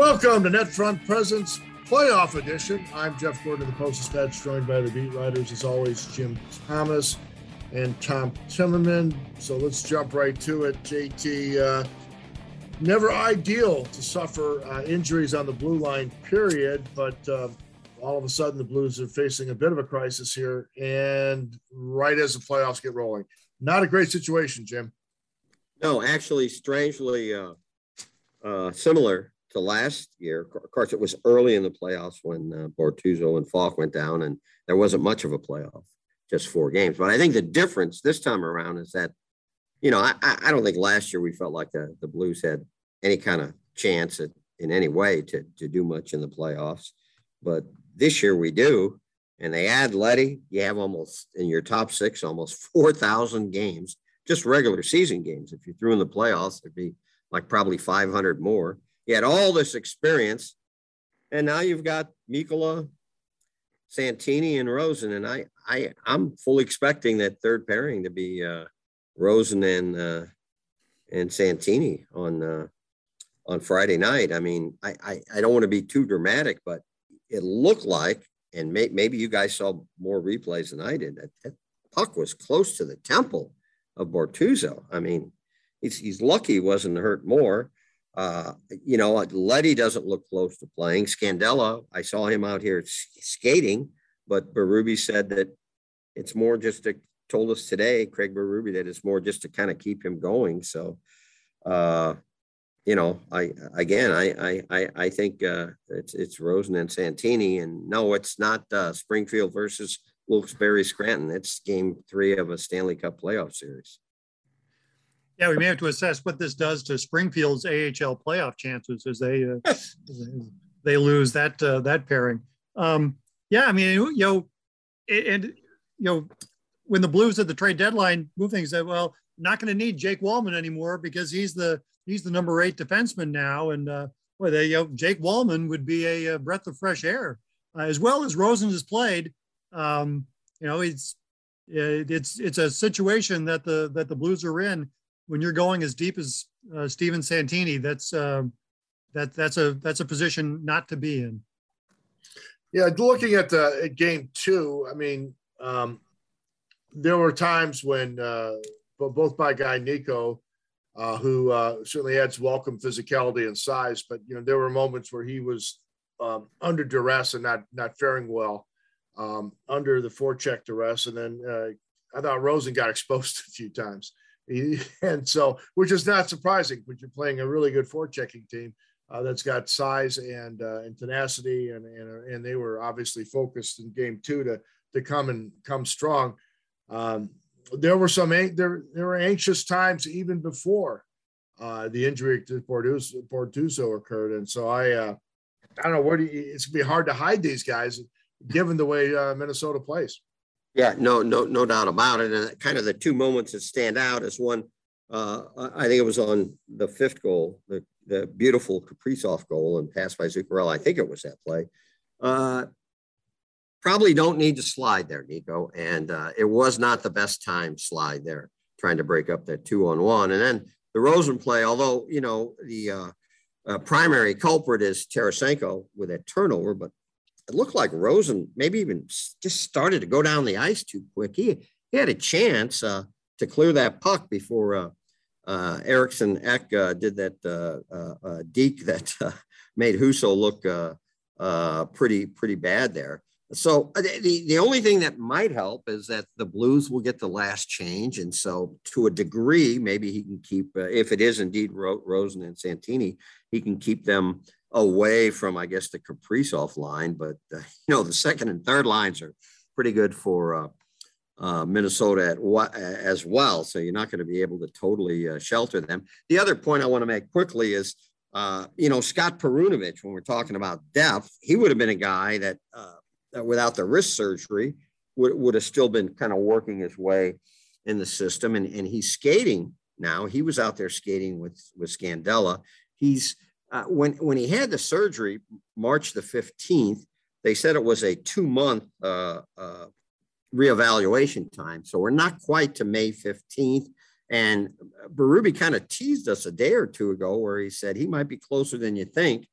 Welcome to NetFront Presents Playoff Edition. I'm Jeff Gordon of the Post Dispatch, joined by the beat writers, as always, Jim Thomas and Tom Timmerman. So let's jump right to it. JT, uh, never ideal to suffer uh, injuries on the blue line, period, but uh, all of a sudden the Blues are facing a bit of a crisis here, and right as the playoffs get rolling. Not a great situation, Jim. No, actually, strangely uh, uh, similar to last year. Of course, it was early in the playoffs when uh, Bortuzzo and Faulk went down, and there wasn't much of a playoff, just four games. But I think the difference this time around is that, you know, I, I don't think last year we felt like the, the Blues had any kind of chance at, in any way to, to do much in the playoffs. But this year we do. And they add Leddy, you have almost in your top six, almost 4,000 games, just regular season games. If you threw in the playoffs, it'd be like probably 500 more. He had all this experience, and now you've got Mikkola, Santini, and Rosen, and I, I, I'm fully expecting that third pairing to be uh, Rosen and uh, and Santini on uh, on Friday night. I mean, I, I, I don't want to be too dramatic, but it looked like, and may, maybe you guys saw more replays than I did. That, that puck was close to the temple of Bortuzzo. I mean, he's, he's lucky he wasn't hurt more. Uh, you know, Leddy doesn't look close to playing. Scandella, I saw him out here skating, but Berube said that it's more just to told us today, Craig Berube, that it's more just to kind of keep him going. So, uh, you know, I again, I I I think uh, it's it's Rosen and Santini, and no, it's not uh, Springfield versus Wilkes-Barre Scranton. It's Game Three of a Stanley Cup playoff series. Yeah, we may have to assess what this does to Springfield's AHL playoff chances as they uh, they lose that uh, that pairing. Um, yeah, I mean, you know, and you know, when the Blues at the trade deadline move things, said, well, not going to need Jake Walman anymore because he's the he's the number eight defenseman now, and uh, boy, they, you know, Jake Walman would be a, a breath of fresh air uh, as well as Rosen has played. Um, you know, it's it's it's a situation that the that the Blues are in when you're going as deep as uh, Steven Santini, that's uh, that that's a that's a position not to be in. Yeah, looking at the at game two, I mean, um, there were times when uh, both by guy Nico, uh, who uh, certainly adds welcome physicality and size, but you know there were moments where he was um, under duress and not not faring well um, under the forecheck duress, and then uh, I thought Rosen got exposed a few times. and so, which is not surprising, but you're playing a really good forechecking team uh, that's got size and uh, and tenacity, and, and and they were obviously focused in game two to to come and come strong. Um, there were some there there were anxious times even before uh, the injury to Bortuzzo occurred, and so I uh, I don't know where do you, it's gonna be hard to hide these guys given the way uh, Minnesota plays. Yeah, no, no, no doubt about it. And kind of the two moments that stand out is one. Uh, I think it was on the fifth goal, the, the beautiful Kaprizov goal and pass by Zuccarello. I think it was that play. Uh, probably don't need to slide there, Niko. And uh, it was not the best time slide there, trying to break up that two on one. And then the Rosen play, although, you know, the uh, uh, primary culprit is Tarasenko with that turnover, but it looked like Rosen maybe even just started to go down the ice too quick. He, he had a chance uh, to clear that puck before uh, uh, Eriksson Ek uh, did that uh, uh, uh, deke that made Husso look pretty pretty bad there. So the, the only thing that might help is that the Blues will get the last change, and so to a degree, maybe he can keep if it is indeed Ro- Rosen and Santini, he can keep them away from, I guess, the Kaprizov line. But, uh, you know, the second and third lines are pretty good for uh, uh, Minnesota at, as well. So you're not going to be able to totally uh, shelter them. The other point I want to make quickly is, uh, you know, Scott Perunovich, when we're talking about depth, he would have been a guy that, uh, that without the wrist surgery would, would have still been kind of working his way in the system. And, and he's skating now. He was out there skating with, with Scandella. He's – uh, when when he had the surgery, March the fifteenth, they said it was a two month uh, uh, reevaluation time. So we're not quite to May fifteenth. And Berube kind of teased us a day or two ago, where he said he might be closer than you think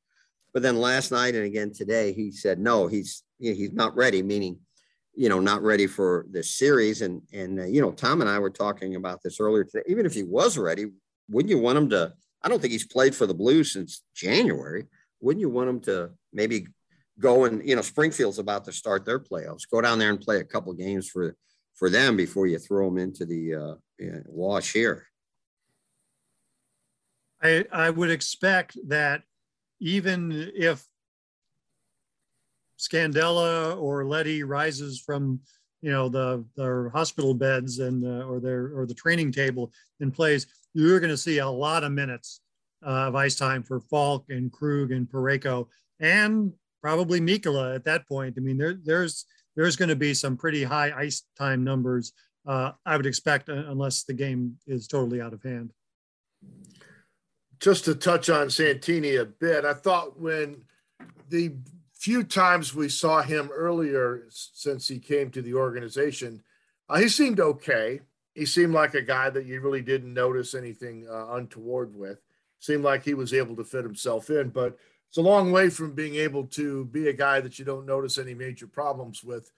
But then last night and again today, he said no, he's he's not ready, meaning you know not ready for the series. And and uh, you know Tom and I were talking about this earlier today. Even if he was ready, wouldn't you want him to? I don't think he's played for the Blues since January. Wouldn't you want him to maybe go and you know Springfield's about to start their playoffs. Go down there and play a couple games for for them before you throw them into the uh, wash here. I I would expect that even if Scandella or Leddy rises from you know the their hospital beds and uh, or their or the training table and plays, you're going to see a lot of minutes uh, of ice time for Faulk and Krug and Parayko and probably Mikkola at that point. I mean, there, there's there's going to be some pretty high ice time numbers. Uh, I would expect, uh, unless the game is totally out of hand. Just to touch on Santini a bit, I thought when the few times we saw him earlier since he came to the organization, uh, he seemed okay. He seemed like a guy that you really didn't notice anything uh, untoward with. Seemed like he was able to fit himself in, but it's a long way from being able to be a guy that you don't notice any major problems with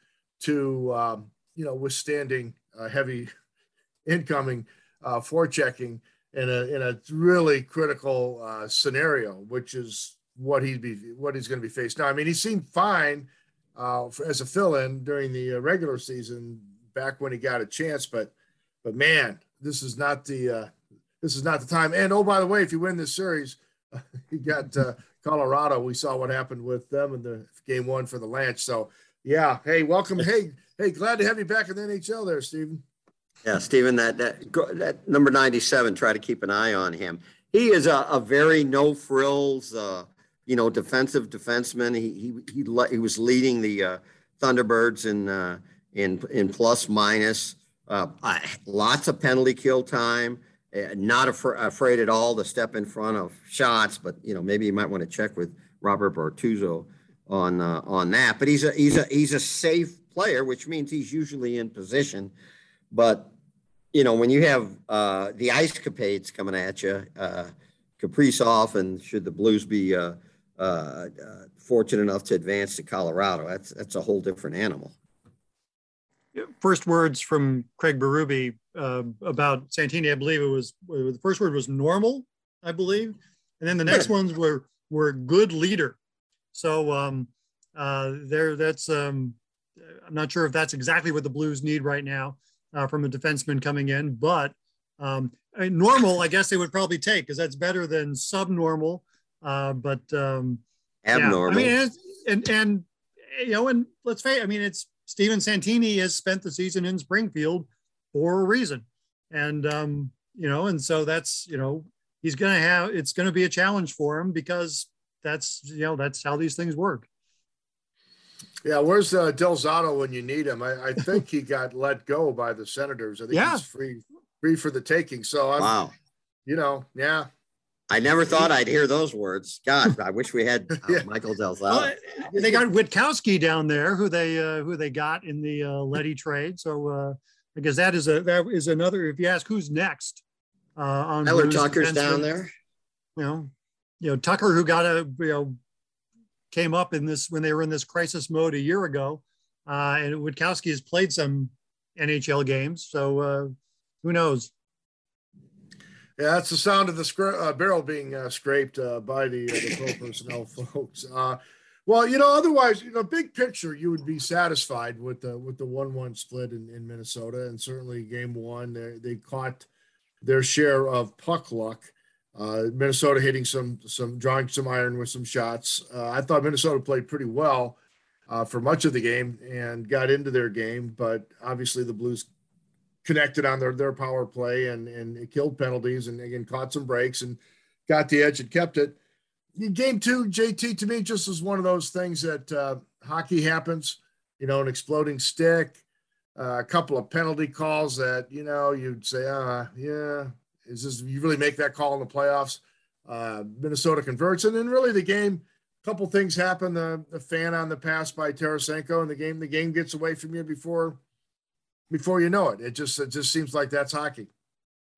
to um, you know withstanding uh, heavy incoming uh, forechecking in a in a really critical uh, scenario, which is what he'd be what he's going to be faced now. I mean, he seemed fine uh, for, as a fill-in during the uh, regular season back when he got a chance, but but man, this is not the uh, this is not the time. And oh, by the way, if you win this series, you got Colorado, we saw what happened with them in the game one for the Lanch. So, yeah, hey, welcome. Hey, hey, glad to have you back in the NHL there, Steven. Yeah, Steven, that that that number ninety-seven. Try to keep an eye on him. He is a, a very no frills, uh, you know, defensive defenseman. He he he, he was leading the uh, Thunderbirds in uh, in in plus minus. Uh, lots of penalty kill time. Uh, not af- afraid at all to step in front of shots, but you know maybe you might want to check with Robert Bortuzzo on uh, on that. But he's a he's a he's a safe player, which means he's usually in position. But you know when you have uh, the ice capades coming at you, uh, Kaprizov, and should the Blues be uh, uh, fortunate enough to advance to Colorado, that's that's a whole different animal first words from Craig Berube uh, about Santini, I believe it was the first word was normal, I believe, and then the next ones were were good leader. So um, uh, there, that's um, I'm not sure if that's exactly what the Blues need right now uh, from a defenseman coming in, but um, I mean, normal, I guess they would probably take because that's better than subnormal. Uh, but um, abnormal. Yeah, I mean, and, and and you know, and let's face, I mean, it's Steven Santini has spent the season in Springfield for a reason. And, um, you know, and so that's, you know, he's going to have, it's going to be a challenge for him because that's, you know, that's how these things work. Yeah, where's uh, Del Zotto when you need him? I, I think he got let go by the Senators. I think yeah. he's free free for the taking. So I'm, wow, you know, yeah, I never thought I'd hear those words. God, I wish we had uh, yeah. Michael Del Zotto. Well, they got Witkowski down there, who they uh, who they got in the uh, Leddy trade. So uh, I guess that is a that is another. If you ask who's next, uh, on Tyler Tucker's down there. You know, you know Tucker, who got a you know came up in this when they were in this crisis mode a year ago, uh, and Witkowski has played some NHL games. So uh, who knows? Yeah, that's the sound of the scr- uh, barrel being uh, scraped uh, by the, uh, the pro personnel folks. Uh, well, you know, otherwise, you know, big picture, you would be satisfied with the with the one-one split in, in Minnesota, and certainly game one, they, they caught their share of puck luck. Uh, Minnesota hitting some some drawing some iron with some shots. I thought Minnesota played pretty well for much of the game and got into their game, but obviously the Blues connected on their, their power play and, and killed penalties and again caught some breaks and got the edge and kept it. Game two, JT to me just was one of those things that uh, hockey happens, you know, an exploding stick, uh, a couple of penalty calls that, you know, you'd say, uh, yeah, is this, you really make that call in the playoffs? Uh, Minnesota converts. And then really the game, a couple things happen. The, the fan on the pass by Tarasenko and the game, the game gets away from you before before you know it. It just it just seems like that's hockey.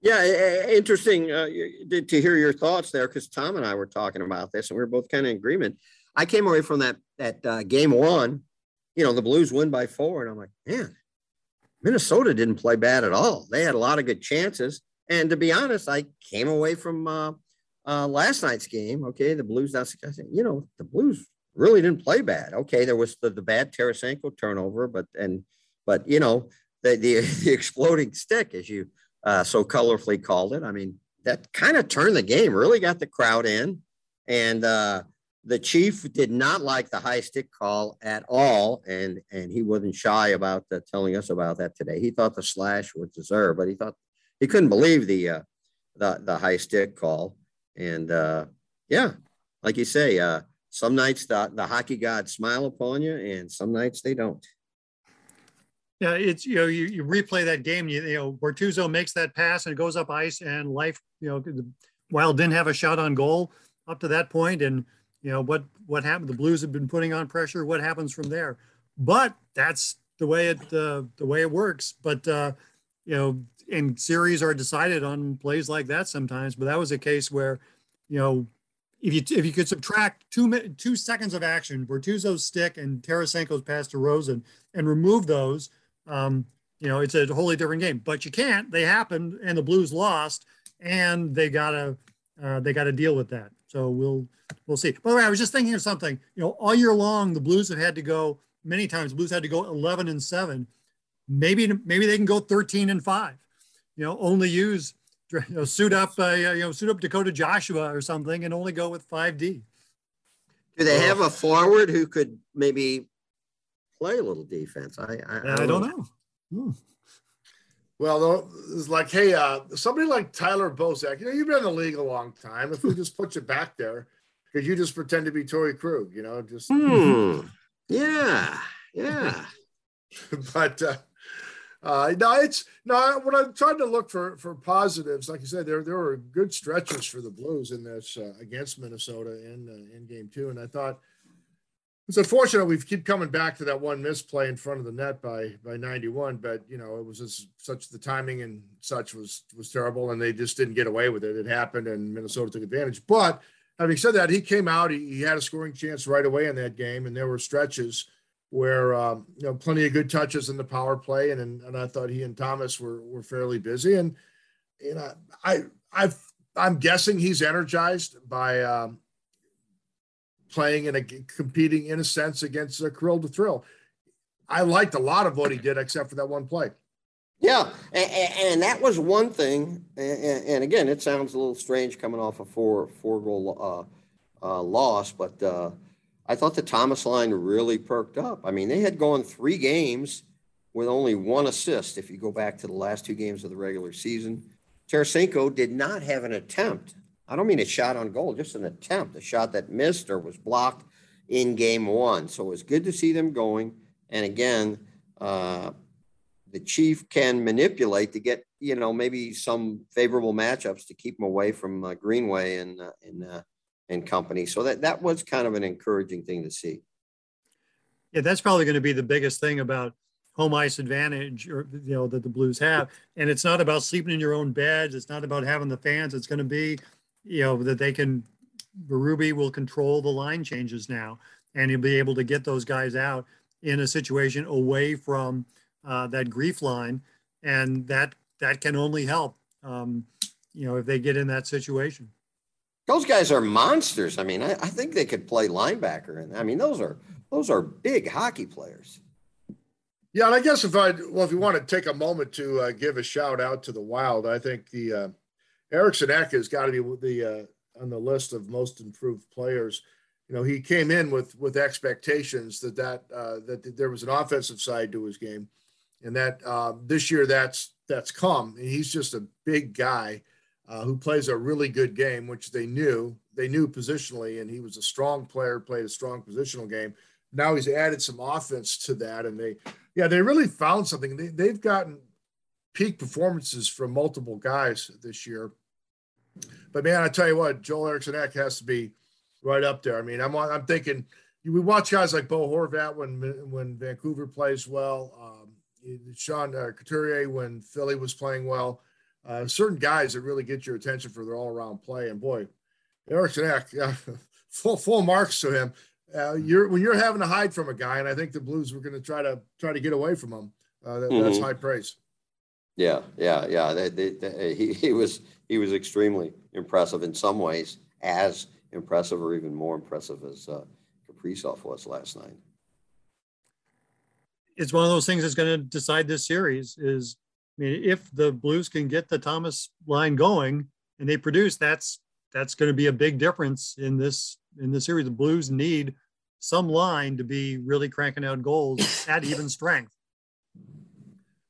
Yeah, interesting uh, to hear your thoughts there because Tom and I were talking about this and we were both kind of in agreement. I came away from that that uh, game one, you know, the Blues win by four, and I'm like, man, Minnesota didn't play bad at all. They had a lot of good chances, and to be honest, I came away from uh, uh, last night's game. Okay, the Blues. That's you know, the Blues really didn't play bad. Okay, there was the, the bad Tarasenko turnover, but and but you know the the, the exploding stick, as you uh, so colorfully called it. I mean, that kind of turned the game, really got the crowd in. And uh, the chief did not like the high stick call at all. And, and he wasn't shy about uh, telling us about that today. He thought the slash was deserved, but he thought he couldn't believe the, uh, the, the high stick call. And uh, yeah, like you say, uh, some nights the, the hockey gods smile upon you and some nights they don't. Yeah, it's you know you, you replay that game. You, you know Bortuzzo makes that pass and it goes up ice, and life. You know, Wild didn't have a shot on goal up to that point, and you know what what happened. The Blues have been putting on pressure. What happens from there? But that's the way it uh, the way it works. But uh, you know, and series are decided on plays like that sometimes. But that was a case where you know if you if you could subtract two two seconds of action, Bortuzzo's stick and Tarasenko's pass to Rosen, and remove those um, you know, it's a wholly different game. But you can't. They happened, and the Blues lost, and they gotta uh, they got to deal with that. So we'll we'll see. By the way, I was just thinking of something. You know, all year long, the Blues have had to go many times. Blues had to go 11 and seven. Maybe maybe they can go 13 and five. You know, only use you know, suit up uh, you know suit up Dakota Joshua or something, and only go with five D. Do they have a forward who could maybe play a little defense. I I, I, don't, don't know. Hmm. Well, it's like, hey, uh, somebody like Tyler Bozak, you know, you've been in the league a long time. If we just put you back there, could you just pretend to be Torey Krug? You know, just hmm. yeah, yeah. but uh, uh, no, it's no. When I'm trying to look for for positives, like you said, there there were good stretches for the Blues in this uh, against Minnesota in uh, in Game Two, and I thought it's unfortunate we keep coming back to that one misplay in front of the net by by 91 but you know it was just such the timing and such was was terrible and they just didn't get away with it. It happened and minnesota took advantage. But having said that he came out he, he had a scoring chance right away in that game and there were stretches where um, you know plenty of good touches in the power play and, and and i thought he and thomas were were fairly busy. And you know i i've i'm guessing he's energized by um, playing and competing in a sense against uh, Kirill the Thrill. I liked a lot of what he did except for that one play. Yeah, and, and that was one thing. And, and, again, it sounds a little strange coming off a four four goal uh, uh, loss, but uh, I thought the Thomas line really perked up. I mean, they had gone three games with only one assist. If you go back to the last two games of the regular season, Tarasenko did not have an attempt I don't mean a shot on goal, just an attempt, a shot that missed or was blocked in game one. So it was good to see them going. And again, uh, the chief can manipulate to get you know maybe some favorable matchups to keep them away from uh, Greenway and uh, and uh, and company. So that that was kind of an encouraging thing to see. Yeah, that's probably going to be the biggest thing about home ice advantage or you know that the Blues have. And it's not about sleeping in your own beds. It's not about having the fans. It's going to be you know, that they can, Berube will control the line changes now, and he'll be able to get those guys out in a situation away from uh, that grief line, and that that can only help, um, you know, if they get in that situation. Those guys are monsters. I mean, I, I think they could play linebacker, and I mean, those are those are big hockey players. Yeah, and I guess if I well, if you want to take a moment to uh, give a shout out to the Wild, I think the uh, Eriksson has got to be the uh, on the list of most improved players. You know, he came in with with expectations that that uh, that there was an offensive side to his game, and that uh, this year that's that's come. And he's just a big guy uh, who plays a really good game, which they knew they knew positionally, and he was a strong player, played a strong positional game. Now he's added some offense to that, and they yeah they really found something. They, they've gotten peak performances from multiple guys this year but man, I tell you what, Joel Eriksson Ek has to be right up there. I mean, I'm I'm thinking we watch guys like Bo Horvat when when Vancouver plays well, um, Sean uh, Couturier when Philly was playing well. uh, certain guys that really get your attention for their all around play. And boy, Eriksson Ek, yeah, full full marks to him. Uh, you're when you're having to hide from a guy, and I think the Blues were going to try to try to get away from him. Uh, that, mm-hmm. That's high praise. Yeah, yeah, yeah. They, they, they, he, he was he was extremely impressive in some ways, as impressive or even more impressive as uh, Kaprizov was last night. It's one of those things that's going to decide this series. Is I mean, if the Blues can get the Thomas line going and they produce, that's that's going to be a big difference in this in the series. The Blues need some line to be really cranking out goals at even strength.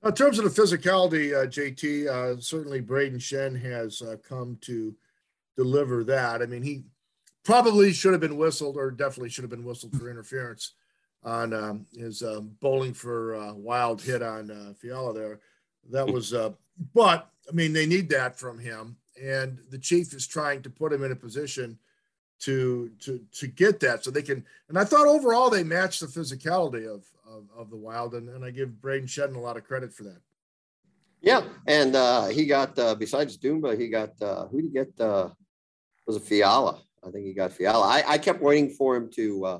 In terms of the physicality, uh, JT, uh, certainly Brayden Schenn has uh, come to deliver that. I mean, he probably should have been whistled, or definitely should have been whistled for interference on um, his um, bowling for uh, wild hit on uh, Fiala there. That was, uh, but I mean, they need that from him, and the chief is trying to put him in a position to to to get that so they can. And I thought overall they matched the physicality of of, of the Wild, and, and I give Brayden Schenn a lot of credit for that. Yeah, and uh, he got uh, besides Dumba, he got uh, who did he get? Uh, was it Fiala? I think he got Fiala. I, I kept waiting for him to uh,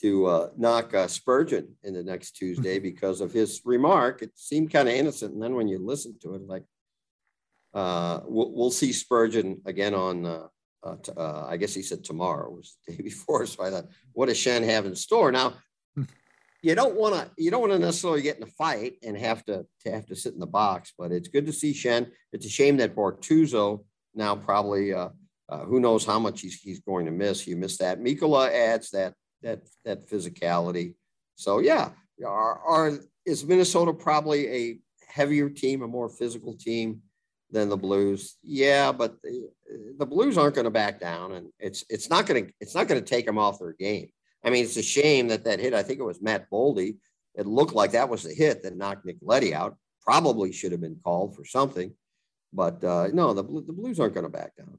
to uh, knock uh, Spurgeon in the next Tuesday because of his remark. It seemed kind of innocent, and then when you listen to it, like uh, we'll, we'll see Spurgeon again on. Uh, uh, t- uh, I guess he said tomorrow was the day before. So I thought, what does Schenn have in store now? You don't want to you don't want to necessarily get in a fight and have to, to have to sit in the box, but it's good to see Schenn. It's a shame that Bortuzzo now probably uh, uh, who knows how much he's, he's going to miss. You miss that. Mikkola adds that that that physicality. So yeah, are, are is Minnesota probably a heavier team, a more physical team than the Blues? Yeah, but the, the Blues aren't going to back down, and it's it's not going to it's not going to take them off their game. I mean, it's a shame that that hit. I think it was Matt Boldy. It looked like that was the hit that knocked Nick Leddy out. Probably should have been called for something, but uh, no, the the Blues aren't going to back down.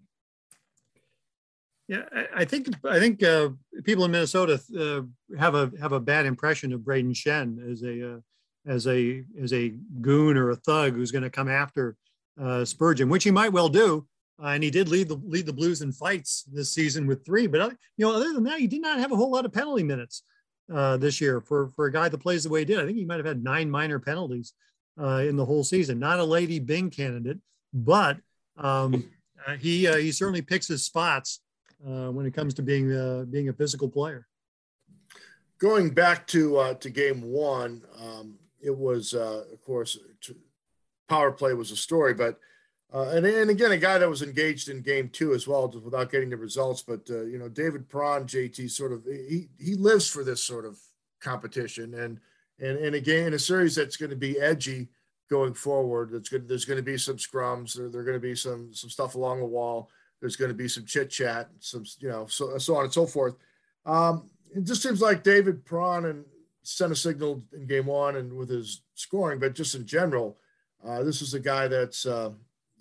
Yeah, I, think I think uh, people in Minnesota uh, have a have a bad impression of Brayden Schenn as a uh, as a as a goon or a thug who's going to come after uh, Spurgeon, which he might well do. Uh, and he did lead the lead the Blues in fights this season with three. But uh, you know, other than that, he did not have a whole lot of penalty minutes this year for for a guy that plays the way he did. I think he might have had nine minor penalties in the whole season. Not a Lady Byng candidate, but um, he he certainly picks his spots uh, when it comes to being uh, being a physical player. Going back to uh, to game one, um, it was uh, of course power play was a story, but uh, and and again a guy that was engaged in game two as well, just without getting the results. But uh, you know David Perron, JT, sort of he he lives for this sort of competition, and and and again in a series that's going to be edgy going forward. That's good. There's going to be some scrums. There, there are going to be some some stuff along the wall. There's going to be some chit chat, some you know, so so on and so forth. Um, it just seems like David Perron and sent a signal in game one and with his scoring, but just in general, uh, this is a guy that's uh,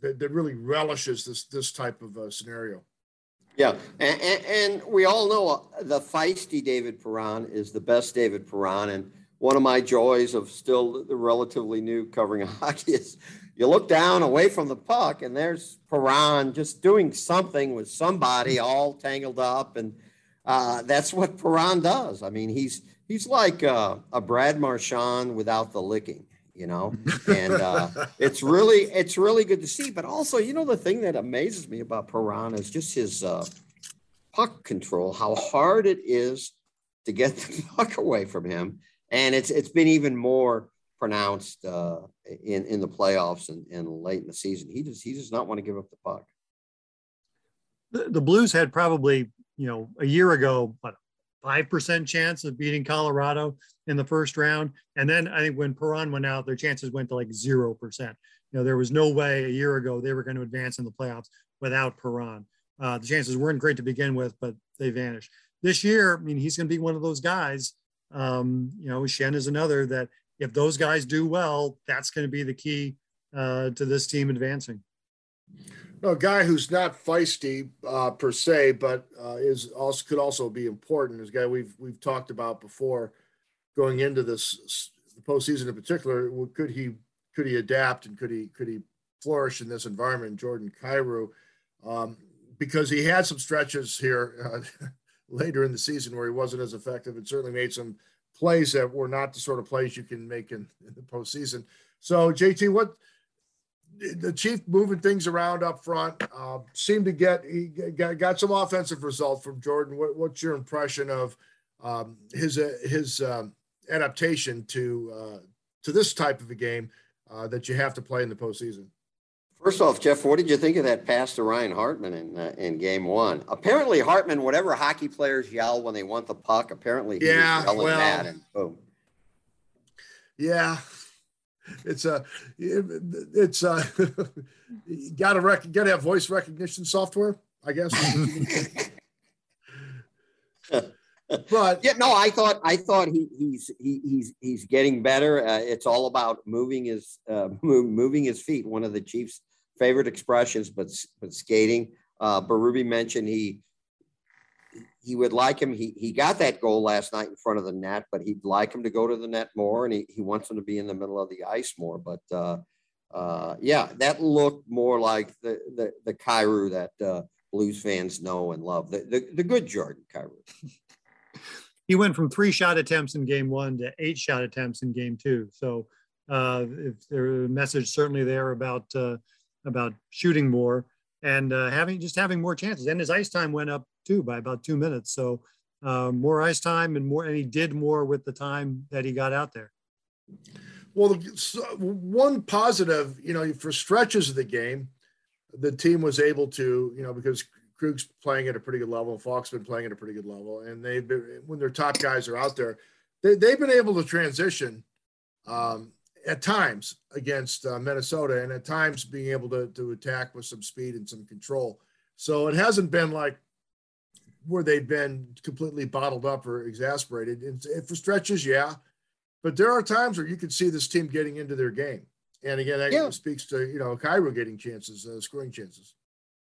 that, that, really relishes this this type of uh, scenario. Yeah, and, and, and, we all know uh, the feisty David Perron is the best David Perron, and one of my joys of still the relatively new covering hockey is you look down away from the puck and there's Perron just doing something with somebody all tangled up. And uh, that's what Perron does. I mean, he's, he's like uh, a Brad Marchand without the licking, you know, and uh, it's really, it's really good to see. But also, you know, the thing that amazes me about Perron is just his uh, puck control, how hard it is to get the puck away from him. And it's, it's been even more pronounced uh, in in the playoffs and, and late in the season. He does he does not want to give up the puck. The, the Blues had probably you know a year ago, but five percent chance of beating Colorado in the first round, and then I think when Perron went out, their chances went to like zero percent. You know, there was no way a year ago they were going to advance in the playoffs without Perron. Uh, the chances weren't great to begin with, but they vanished. This year, I mean, he's going to be one of those guys. Um, you know, Schenn is another that if those guys do well, that's going to be the key uh, to this team advancing. No, a guy who's not feisty uh, per se, but uh, is also could also be important. Is a guy we've we've talked about before going into this the postseason in particular. Could he could he adapt and could he could he flourish in this environment, Jordan Kyrou, um, because he had some stretches here uh, later in the season where he wasn't as effective and certainly made some plays that were not the sort of plays you can make in, in the postseason. So, JT, what the chief moving things around up front uh, seemed to get he got, got some offensive results from Jordan. What, what's your impression of um, his uh, his um, adaptation to uh, to this type of a game uh, that you have to play in the postseason? First off, Jeff, what did you think of that pass to Ryan Hartman in uh, in Game One? Apparently, Hartman, whatever hockey players yell when they want the puck, apparently he yeah, was yelling well, that, and boom. Yeah, it's a it's a you gotta rec- gotta have voice recognition software, I guess. but yeah, no, I thought I thought he, he's he, he's he's getting better. Uh, it's all about moving his uh, move, moving his feet. One of the Chiefs' favorite expressions, but but skating. Uh, Berube mentioned he he would like him. He he got that goal last night in front of the net, but he'd like him to go to the net more, and he, he wants him to be in the middle of the ice more. But uh, uh, yeah, that looked more like the the the Kyrou that uh, Blues fans know and love, the the, the good Jordan Kyrou. he went from three shot attempts in game one to eight shot attempts in game two. So uh, if there's a message certainly there about uh, about shooting more and uh, having just having more chances. And his ice time went up too by about two minutes. So uh, more ice time and more, and he did more with the time that he got out there. Well, one positive, you know, for stretches of the game, the team was able to, you know, because Krug's playing at a pretty good level, Faulk's been playing at a pretty good level, and they've been when their top guys are out there, they, they've been able to transition um, at times against uh, Minnesota, and at times being able to to attack with some speed and some control. So it hasn't been like where they've been completely bottled up or exasperated. And for stretches, yeah, but there are times where you can see this team getting into their game. And again, that yeah. speaks to you know Kyrou getting chances, uh, scoring chances.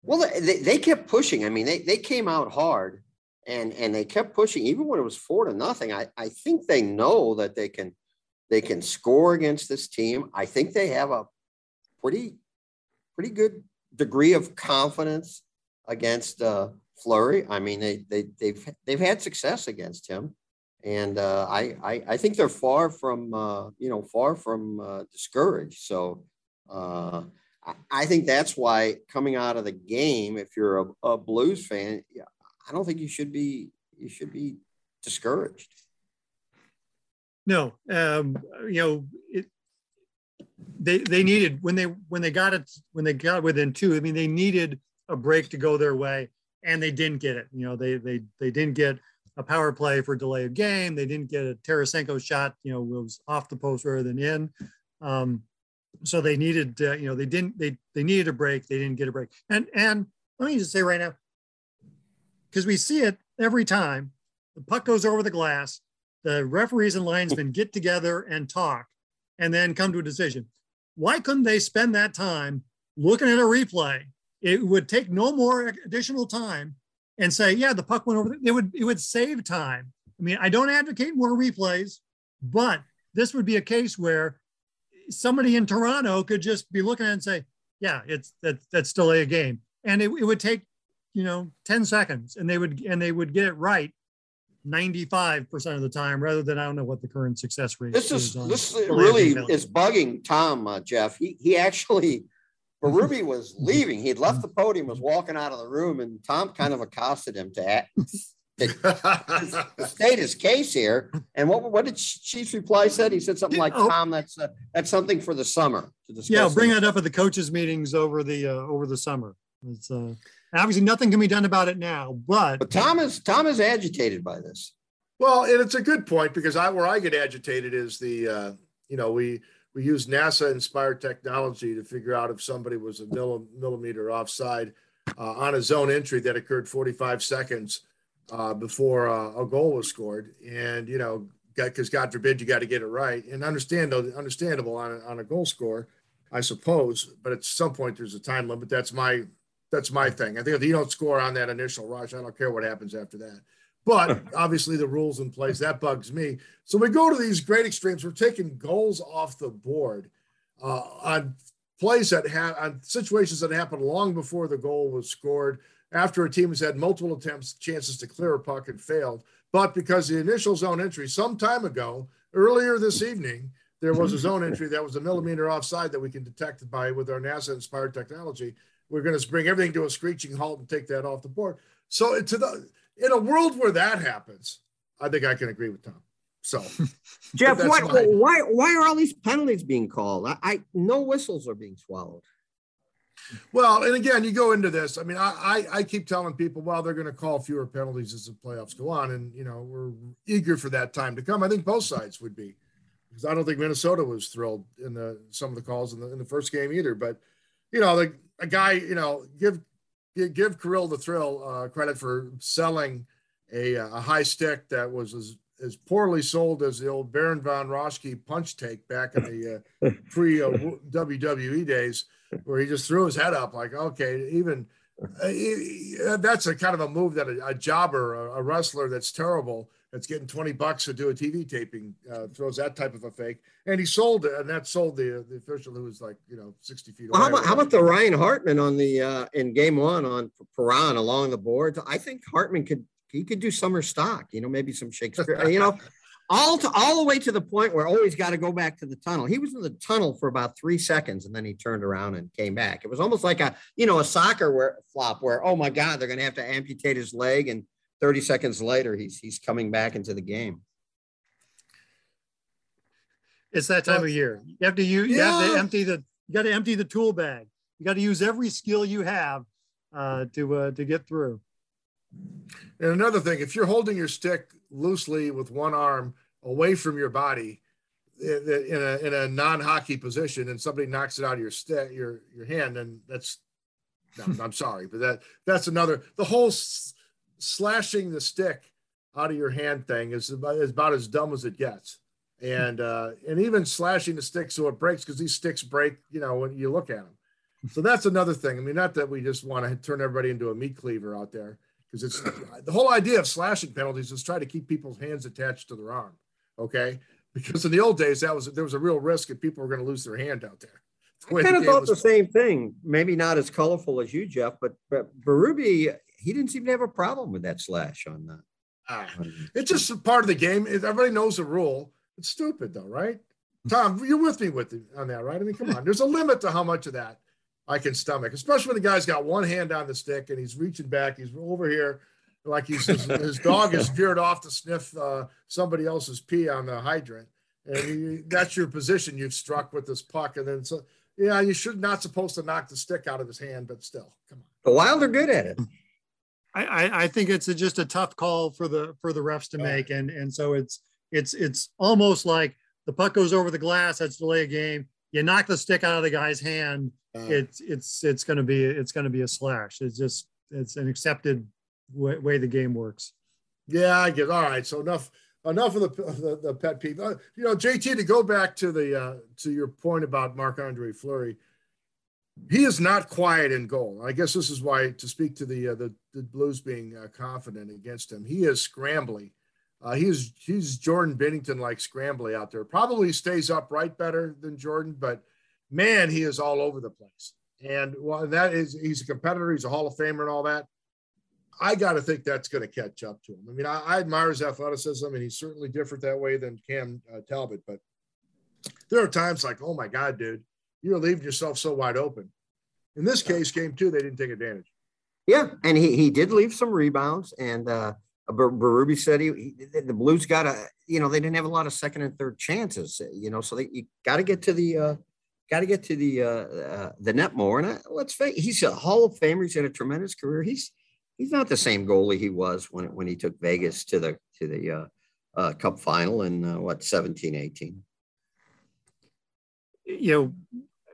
Well, they, they kept pushing. I mean, they, they came out hard and and they kept pushing even when it was four to nothing. I, I think they know that they can they can score against this team. I think they have a pretty pretty good degree of confidence against uh, Fleury. I mean, they they they've they've had success against him, and uh, I, I, I think they're far from uh, you know far from uh, discouraged. So uh, I think that's why coming out of the game, if you're a, a Blues fan, I don't think you should be you should be discouraged. No, um, you know, it, they they needed when they when they got it when they got within two. I mean, they needed a break to go their way, and they didn't get it. You know, they they they didn't get a power play for delay of game. They didn't get a Tarasenko shot. You know, was off the post rather than in. Um, so they needed, uh, you know, they didn't, they, they needed a break. They didn't get a break. And, and let me just say right now, because we see it every time the puck goes over the glass, the referees and linesmen get together and talk and then come to a decision. Why couldn't they spend that time looking at a replay? It would take no more additional time and say, yeah, the puck went over. It would, it would save time. I mean, I don't advocate more replays, but this would be a case where somebody in Toronto could just be looking at it and say, yeah, it's that that's still a game. And it, it would take, you know, 10 seconds and they would and they would get it right 95% of the time rather than I don't know what the current success rate this is. is this really is bugging Tom, uh, Jeff. He he actually Berube was leaving. He'd left the podium, was walking out of the room, and Tom kind of accosted him to to, state his case here. And what what did Chief's reply said? He said something like, oh. "Tom, that's uh, that's something for the summer to discuss." Yeah, I'll bring that up at the coaches' meetings over the uh, over the summer. It's uh, obviously nothing can be done about it now, but but Tom is Tom is agitated by this. Well, and it's a good point because I where I get agitated is the uh, you know we we use NASA inspired technology to figure out if somebody was a millimeter offside uh, on a zone entry that occurred 45 seconds uh, before uh, a goal was scored. And, you know, because God forbid you got to get it right and understand understandable on a, on a goal score, I suppose. But at some point there's a time limit. That's my that's my thing. I think if you don't score on that initial rush, I don't care what happens after that. But obviously the rules in place that bugs me. So we go to these great extremes. We're taking goals off the board uh, on plays that had on situations that happened long before the goal was scored, after a team has had multiple attempts, chances to clear a puck and failed. But because the initial zone entry some time ago, earlier this evening, there was a zone entry that was a millimeter offside that we can detect by with our NASA inspired technology. We're going to bring everything to a screeching halt and take that off the board. So to the in a world where that happens, I think I can agree with Tom. So, Jeff, why, why why are all these penalties being called? I, I no whistles are being swallowed. Well, and again, you go into this. I mean, I I, I keep telling people, well, they're going to call fewer penalties as the playoffs go on, and you know we're eager for that time to come. I think both sides would be, because I don't think Minnesota was thrilled in the some of the calls in the in the first game either. But you know, the a guy, you know, give give Kirill the thrill uh, credit for selling a, a high stick that was as, as poorly sold as the old Baron von Raschke punch take back in the uh, pre uh, WWE days where he just threw his head up like, okay, even uh, that's a kind of a move that a, a jobber, a, a, wrestler that's terrible, that's getting 20 bucks to do a TV taping, uh, throws that type of a fake. And he sold it, and that sold the the official who was like, you know, 60 feet well. How about, how about the Ryan Hartman on the, uh, in game one on Perron along the boards? I think Hartman could, he could do summer stock, you know, maybe some Shakespeare, you know, all to all the way to the point where oh he's got to go back to the tunnel. He was in the tunnel for about three seconds and then he turned around and came back. It was almost like a you know a soccer where, flop where oh my god they're going to have to amputate his leg and 30 seconds later he's he's coming back into the game. It's that time of year. You have to use you have to empty the you got to empty the tool bag. You got to use every skill you have uh, to uh, to get through. And another thing, if you're holding your stick loosely with one arm away from your body in a, in a non-hockey position and somebody knocks it out of your stick, your, your hand, and that's, I'm sorry, but that, that's another, the whole s- slashing the stick out of your hand thing is about, is about as dumb as it gets. And, uh, and even slashing the stick so it breaks because these sticks break, you know, when you look at them. So that's another thing. I mean, not that we just want to turn everybody into a meat cleaver out there, because it's the whole idea of slashing penalties is try to keep people's hands attached to their arm. Okay, because in the old days that was there was a real risk that people were going to lose their hand out there. The I kind of thought the same thing. Maybe not as colorful as you, Jeff, but but Berube, he didn't seem to have a problem with that slash on that. Ah, it's just part of the game. Everybody knows the rule. It's stupid though, right? Tom, you're with me with it on that, right? I mean, come on. There's a limit to how much of that I can stomach, especially when the guy's got one hand on the stick and he's reaching back. He's over here like he's his, his dog is veered off to sniff uh, somebody else's pee on the hydrant, and he, that's your position you've struck with this puck. And then so, yeah, you should not supposed to knock the stick out of his hand, but still, come on. The Wild are good at it. I, I, think it's a, just a tough call for the for the refs to make, and and so it's it's it's almost like the puck goes over the glass. That's delay a game. You knock the stick out of the guy's hand uh, it's it's it's going to be it's going to be a slash. It's just it's an accepted way, way the game works. Yeah, I get. All right, so enough enough of the the, the pet peeve. Uh, you know, JT, to go back to the uh, to your point about Marc Andre Fleury, he is not quiet in goal. I guess this is why to speak to the uh, the, the Blues being uh, confident against him, he is scrambly. Uh, he's he's Jordan Binnington like scrambly out there. Probably stays upright better than Jordan, but man, he is all over the place. And well, that is, he's a competitor, he's a Hall of Famer and all that. I got to think that's going to catch up to him. I mean, I, I, admire his athleticism, and he's certainly different that way than Cam uh, Talbot. But there are times like, oh my God, dude, you're leaving yourself so wide open. In this case, game two, they didn't take advantage. Yeah, and he he did leave some rebounds, and uh, Berube said he, he, the Blues got a you know they didn't have a lot of second and third chances, you know, so they you got to get to the uh, got to get to the uh, uh, the net more. And I, let's face, he's a Hall of Famer. He's had a tremendous career. He's he's not the same goalie he was when when he took Vegas to the to the uh, uh, Cup final in uh, what 17, 18. You know,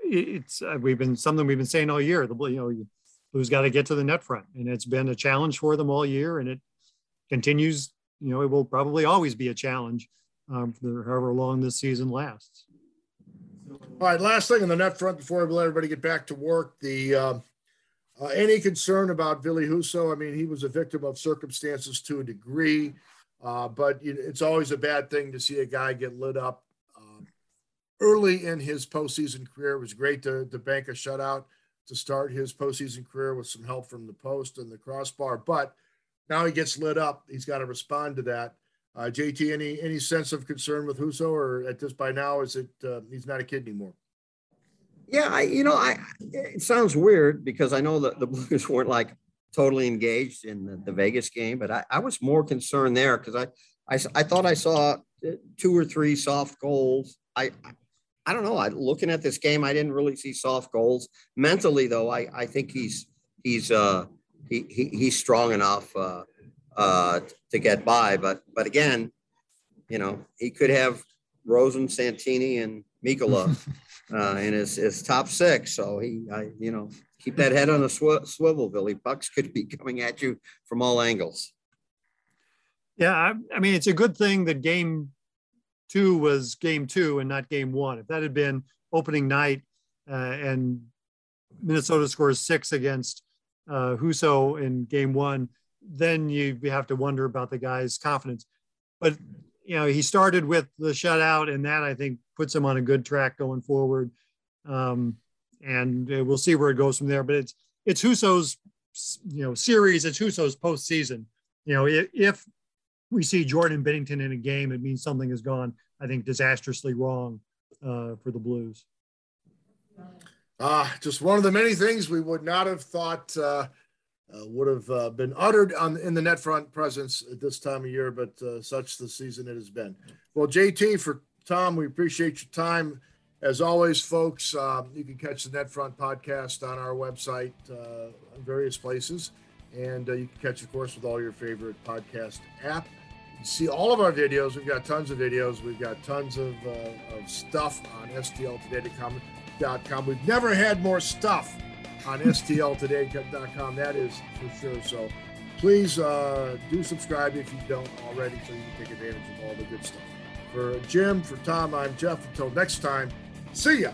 it's uh, we've been something we've been saying all year. The you know who's got to get to the net front, and it's been a challenge for them all year, and it continues. You know, it will probably always be a challenge um, for however long this season lasts. All right, last thing on the net front before we let everybody get back to work. The um, uh, any concern about Ville Husso? I mean, he was a victim of circumstances to a degree, uh, but it's always a bad thing to see a guy get lit up. Early in his postseason career. It was great to, to bank a shutout to start his postseason career with some help from the post and the crossbar. But now he gets lit up. He's got to respond to that. Uh, JT, any any sense of concern with Husso, or at this by now is it uh, he's not a kid anymore? Yeah, I you know I it sounds weird because I know that the Blues weren't like totally engaged in the, the Vegas game, but I, I was more concerned there because I, I I thought I saw uh, two or three soft goals. I I don't know. I looking at this game, I didn't really see soft goals. Mentally, though, I I think he's he's uh he, he he's strong enough. Uh, uh, to get by. But but again, you know, he could have Rosen, Santini, and Mikkola uh, in his, his top six. So he, I, you know, keep that head on a sw- swivel, Billy. Bucks could be coming at you from all angles. Yeah, I, I mean, it's a good thing that game two was game two and not game one. If that had been opening night uh, and Minnesota scores six against uh, Husso in game one, then you have to wonder about the guy's confidence. But you know, he started with the shutout, and that I think puts him on a good track going forward. Um, and uh, we'll see where it goes from there. But it's it's Husso's you know series. It's Husso's postseason. You know, if, if we see Jordan Binnington in a game, it means something has gone, I think, disastrously wrong uh, for the Blues. Uh, just one of the many things we would not have thought uh, uh, would have uh, been uttered on in the net front presence at this time of year, but uh, such the season it has been. Well, JT for Tom, we appreciate your time. As always, folks, um, you can catch the Net Front podcast on our website various places, and you can catch, of course, with all your favorite podcast app. See all of our videos. We've got tons of videos. We've got tons of, uh, of stuff on STLtoday.com. We've never had more stuff on stltoday.com. That is for sure. So please uh, do subscribe if you don't already so you can take advantage of all the good stuff. For Jim, for Tom, I'm Jeff. Until next time, see ya.